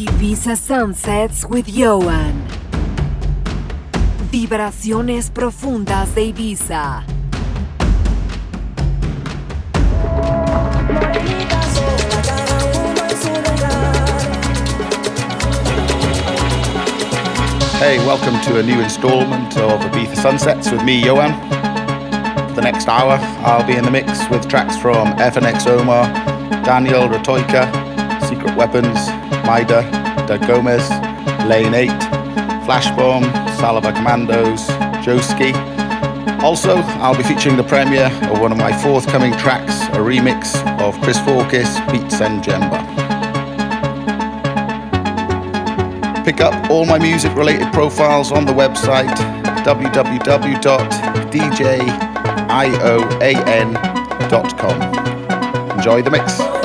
Ibiza Sunsets with Ioan. Vibraciones profundas de Ibiza. Hey, welcome to a new installment of Ibiza Sunsets with me, Ioan. The next hour, I'll be in the mix with tracks from FNX Omar, Daniel Rateuke, Secret Weaponz, Maida, Doug Gomez, Lane 8, Flashmob, Saliva Commandos, Joeski. Also, I'll be featuring the premiere of one of my forthcoming tracks, a remix of Chris Fourkis, Beats and Djembe. Pick up all my music related profiles on the website www.djioan.com. Enjoy the mix.